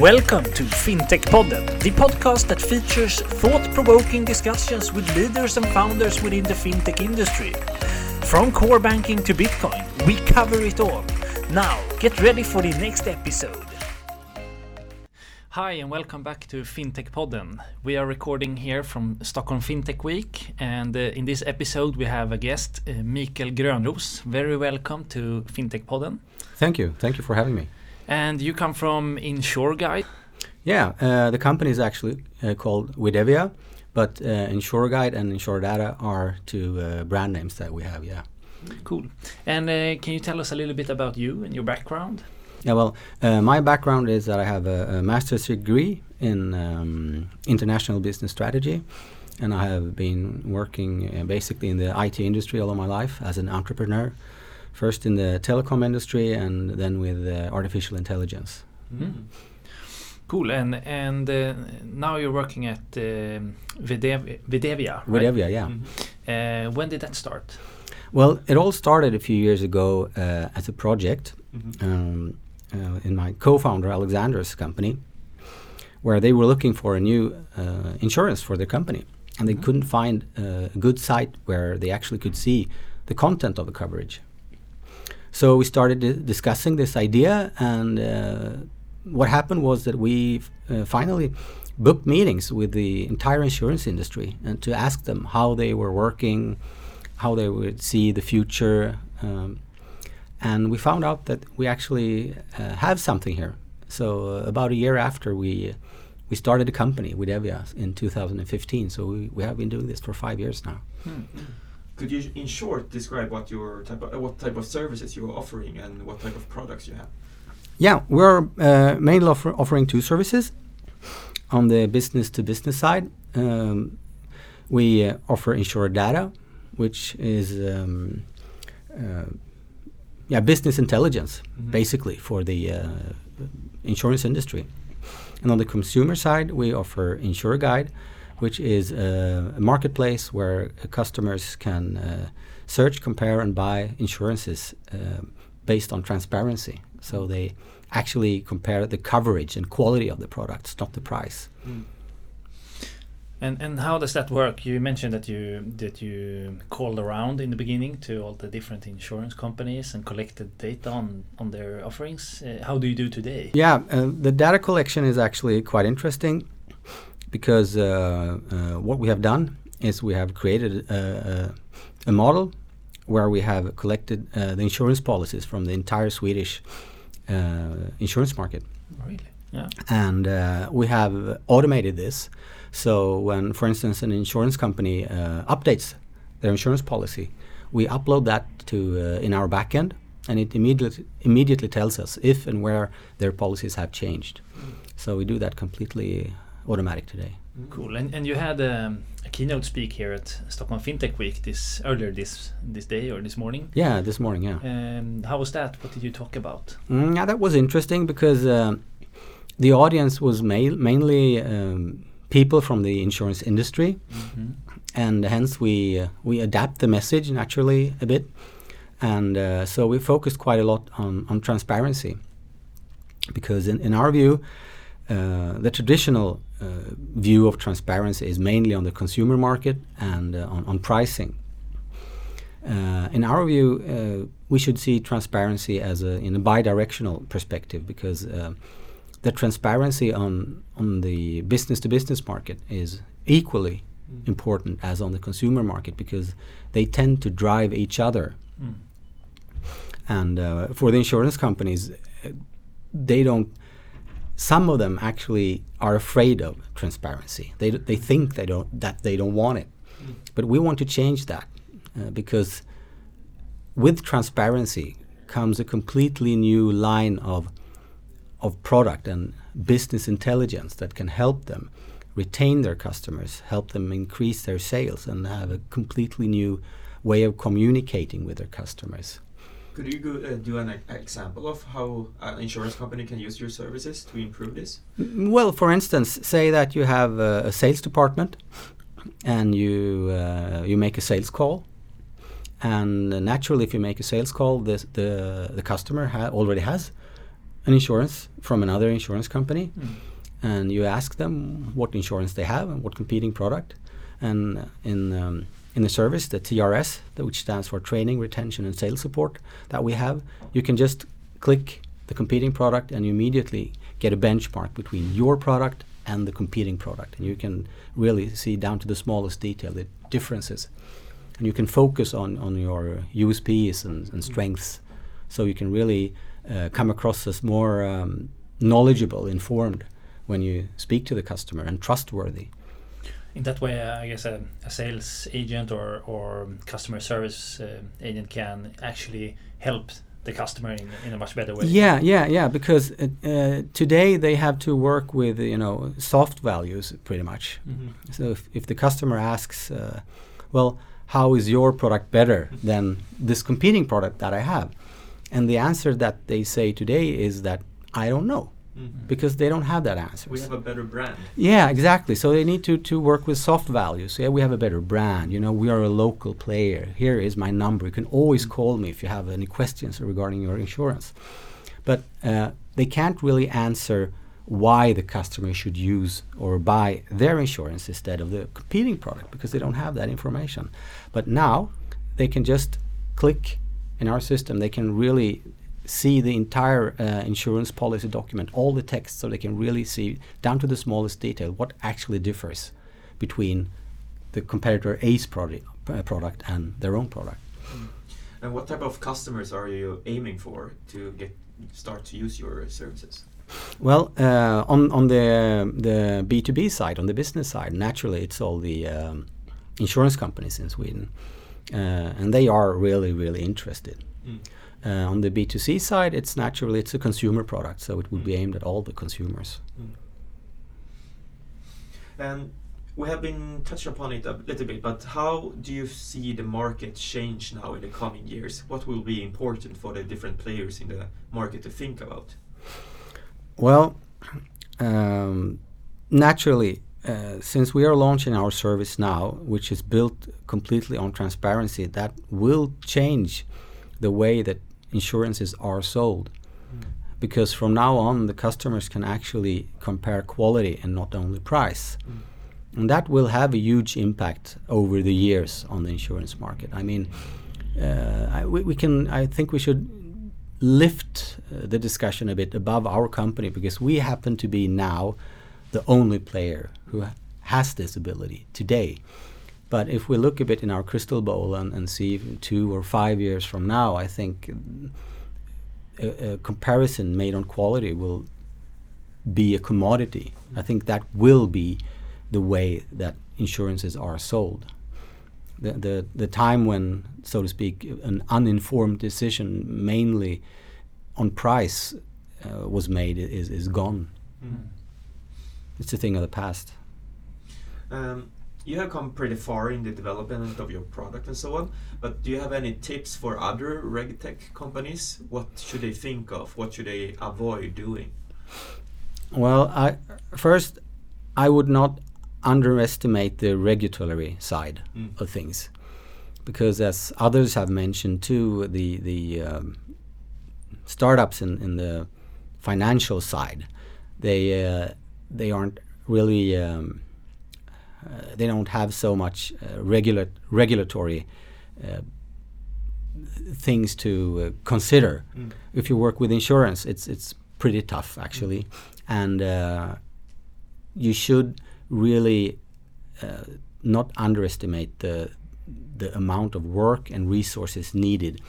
Welcome to FinTech Podden, the podcast that features thought provoking discussions with leaders and founders within the fintech industry. From core banking to Bitcoin, we cover it all. Now, get ready for the next episode. Hi, and welcome back to FinTech Podden. We are recording here from Stockholm FinTech Week, and uh, in this episode, we have a guest, uh, Mikael Grönros. Very welcome to FinTech Podden. Thank you. Thank you for having me. And you come from InsureGuide. Yeah, uh, the company is actually uh, called Widevia, but uh, InsureGuide and InsureData are two uh, brand names that we have. Yeah. Cool. And uh, can you tell us a little bit about you and your background? Yeah. Well, uh, my background is that I have a, a master's degree in um, international business strategy, and I have been working uh, basically in the IT industry all of my life as an entrepreneur. First in the telecom industry, and then with uh, artificial intelligence. Mm. Cool. And and uh, now you're working at Videv- Videvia. Right? Widevia, yeah. Uh, when did that start? Well, it all started a few years ago uh, as a project um, uh, in my co-founder Alexander's company, where they were looking for a new uh, insurance for their company, and they couldn't find uh, a good site where they actually could see the content of the coverage. So we started discussing this idea, and uh, what happened was that we uh, finally booked meetings with the entire insurance industry and to ask them how they were working, how they would see the future. Um, and we found out that we actually uh, have something here. So uh, about a year after we we started a company Widevia in 2015. So we, we have been doing this for five years now. Could you, in short, describe what your type of, what type of services you are offering and what type of products you have? Yeah, we're uh, mainly offer, offering two services. On the business to business side, um, we uh, offer InsureData, which is um, uh, yeah business intelligence Mhm. basically for the uh, insurance industry. And on the consumer side, we offer InsureGuide, which is uh, a marketplace where customers can uh, search, compare, and buy insurances uh, based on transparency. So they actually compare the coverage and quality of the products, not the price. And and how does that work? You mentioned that you that you called around in the beginning to all the different insurance companies and collected data on on their offerings. Uh, how do you do today? Yeah, uh, the data collection is actually quite interesting because uh, uh, what we have done is we have created a, a, a model where we have collected uh, the insurance policies from the entire Swedish uh, insurance market. Really? Yeah. and uh, we have automated this. So when, for instance, an insurance company uh, updates their insurance policy, we upload that to uh, in our backend, and it immediately immediately tells us if and where their policies have changed. So we do that completely automatic today. Cool. And and you had um, a keynote speak here at Stockholm FinTech Week this earlier this this day or this morning. Yeah, this morning, yeah. Um, how was that? What did you talk about? Mm, yeah, that was interesting because um, the audience was ma- mainly um, people from the insurance industry, and hence we uh, we adapt the message naturally a bit, and uh, so we focused quite a lot on on transparency, because in, in our view, uh, the traditional uh, view of transparency is mainly on the consumer market and uh, on, on pricing. Uh, in our view, uh, we should see transparency as a in a bidirectional perspective because uh, the transparency on on the business to business market is equally important as on the consumer market because they tend to drive each other. Mm. And uh, for the insurance companies, they don't. Some of them actually are afraid of transparency. They they think they don't that they don't want it, but we want to change that uh, because with transparency comes a completely new line of of product and business intelligence that can help them retain their customers, help them increase their sales, and have a completely new way of communicating with their customers. Could you go, uh, do an example of how an insurance company can use your services to improve this? Mm, Well, for instance, say that you have a, a sales department, and you uh, you make a sales call, and naturally, if you make a sales call, this, the the customer ha- already has an insurance from another insurance company, Mm. and you ask them what insurance they have and what competing product. And in um, in the service, the TRS, which stands for Training, Retention, and Sales Support, that we have, you can just click the competing product and you immediately get a benchmark between your product and the competing product, and you can really see down to the smallest detail the differences, and you can focus on on your USPs and, and strengths, so you can really uh, come across as more um, knowledgeable, informed when you speak to the customer and trustworthy. In that way, uh, I guess a, a sales agent or, or customer service uh, agent can actually help the customer in, in a much better way. Yeah, yeah, yeah. Because uh, uh, today they have to work with you know soft values pretty much. Mhm. So if, if the customer asks, uh, well, how is your product better than this competing product that I have? And the answer that they say today is that I don't know Mm. because they don't have that answer. We have a better brand. Yeah, exactly. So they need to, to work with soft values. Yeah, we have a better brand. You know, we are a local player. Here is my number. You can always call me if you have any questions regarding your insurance. But uh, they can't really answer why the customer should use or buy their insurance instead of the competing product because they don't have that information. But now they can just click in our system. They can really see the entire uh, insurance policy document, all the text, so they can really see down to the smallest detail what actually differs between the competitor A's product, uh, product and their own product. And what type of customers are you aiming for to get start to use your services? Well, uh, on on the the B two B side, on the business side, naturally it's all the um, insurance companies in Sweden, uh, and they are really really interested. Mm. Uh, on the B two C side, it's naturally it's a consumer product, so it would be aimed at all the consumers. And we have been touched upon it a little bit, but how do you see the market change now in the coming years? What will be important for the different players in the market to think about? Well, um, naturally, uh, since we are launching our service now, which is built completely on transparency, that will change the way that insurances are sold. Because from now on, the customers can actually compare quality and not only price. And that will have a huge impact over the years on the insurance market. I mean, uh, I, we, we can. I think we should lift uh, the discussion a bit above our company because we happen to be now the only player who ha- has this ability today. But if we look a bit in our crystal ball and, and see two or five years from now, I think mm, a, a comparison made on quality will be a commodity. I think that will be the way that insurances are sold. The, the, the time when, so to speak, an uninformed decision mainly on price uh, was made is, is gone. It's a thing of the past. Um, you have come pretty far in the development of your product and so on, but do you have any tips for other regtech companies? What should they think of? What should they avoid doing? Well, I, first, I would not underestimate the regulatory side Mm. of things, because as others have mentioned too, the the um, startups in, in the financial side, they uh, they aren't really um, they don't have so much uh, regula- regulatory uh, things to uh, consider. Mm. If you work with insurance, it's it's pretty tough actually, and uh, you should really uh, not underestimate the the amount of work and resources needed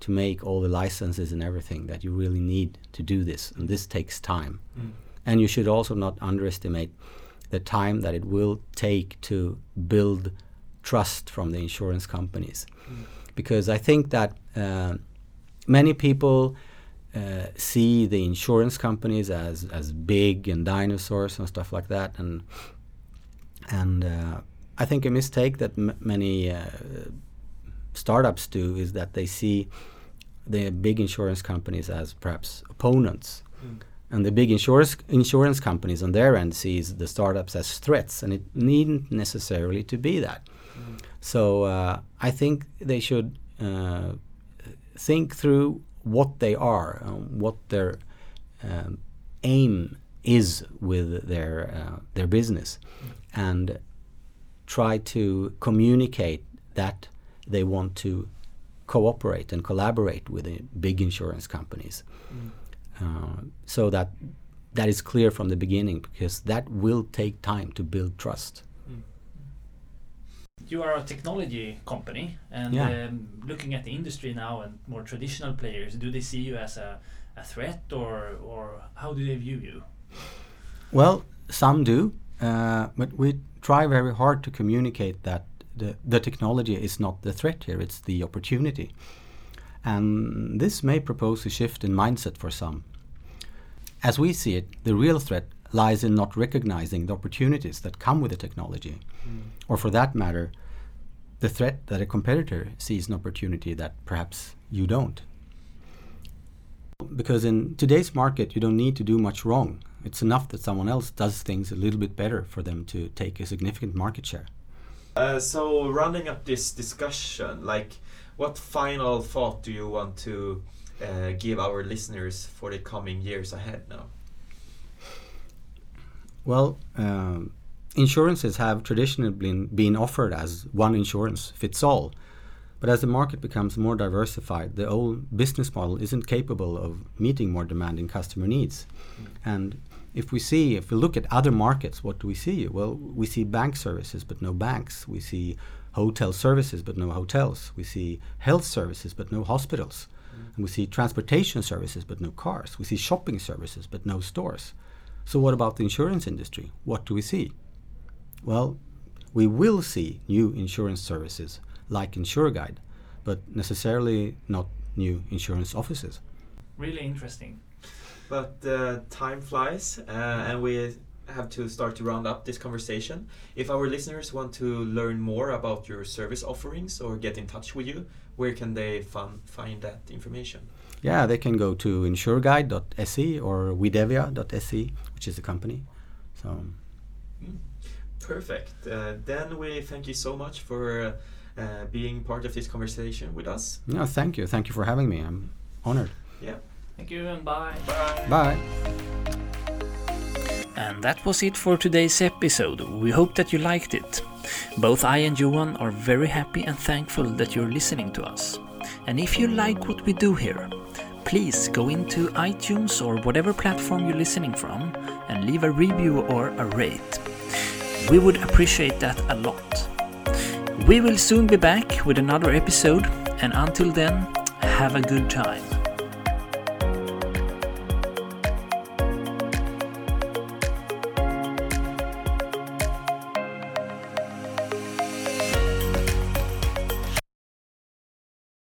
to make all the licenses and everything that you really need to do this, and this takes time. Mm. And you should also not underestimate the time that it will take to build trust from the insurance companies. Because I think that uh, many people uh, see the insurance companies as, as big and dinosaurs and stuff like that. And, and uh, I think a mistake that many uh, startups do is that they see the big insurance companies as perhaps opponents Mm. And the big insurance insurance companies on their end sees the startups as threats, and it needn't necessarily to be that. So uh, I think they should uh, think through what they are, uh, what their um, aim is with their uh, their business, and try to communicate that they want to cooperate and collaborate with the big insurance companies, uh, so that that is clear from the beginning because that will take time to build trust. You are a technology company, and Yeah. um, looking at the industry now and more traditional players, do they see you as a, a threat or or how do they view you? Well, some do, uh, but we try very hard to communicate that the, the technology is not the threat here, it's the opportunity. And this may propose a shift in mindset for some. As we see it, the real threat lies in not recognizing the opportunities that come with the technology. Or for that matter, the threat that a competitor sees an opportunity that perhaps you don't. Because in today's market, you don't need to do much wrong. It's enough that someone else does things a little bit better for them to take a significant market share. Uh, so rounding up this discussion, like what final thought do you want to uh, give our listeners for the coming years ahead now? Well, um, insurances have traditionally been, been offered as one insurance fits all. But as the market becomes more diversified, the old business model isn't capable of meeting more demanding customer needs. And if we see, if we look at other markets, what do we see? Well, we see bank services, but no banks. We see hotel services, but no hotels. We see health services, but no hospitals. And we see transportation services, but no cars. We see shopping services, but no stores. So, what about the insurance industry? What do we see? Well, we will see new insurance services like InsureGuide, but necessarily not new insurance offices. Really interesting. But uh, time flies, uh, and we have to start to round up this conversation. If our listeners want to learn more about your service offerings or get in touch with you, where can they fun- find that information? Yeah, they can go to insureguide.se or widevia.se, which is the company. So, Perfect. Uh, then we thank you so much for uh, being part of this conversation with us. no, thank you. Thank you for having me. I'm honored. Yeah. Thank you and bye. Bye. Bye. And that was it for today's episode. We hope that you liked it. Both I and Johan are very happy and thankful that you're listening to us. And if you like what we do here, please go into iTunes or whatever platform you're listening from and leave a review or a rate. We would appreciate that a lot. We will soon be back with another episode, and until then, have a good time.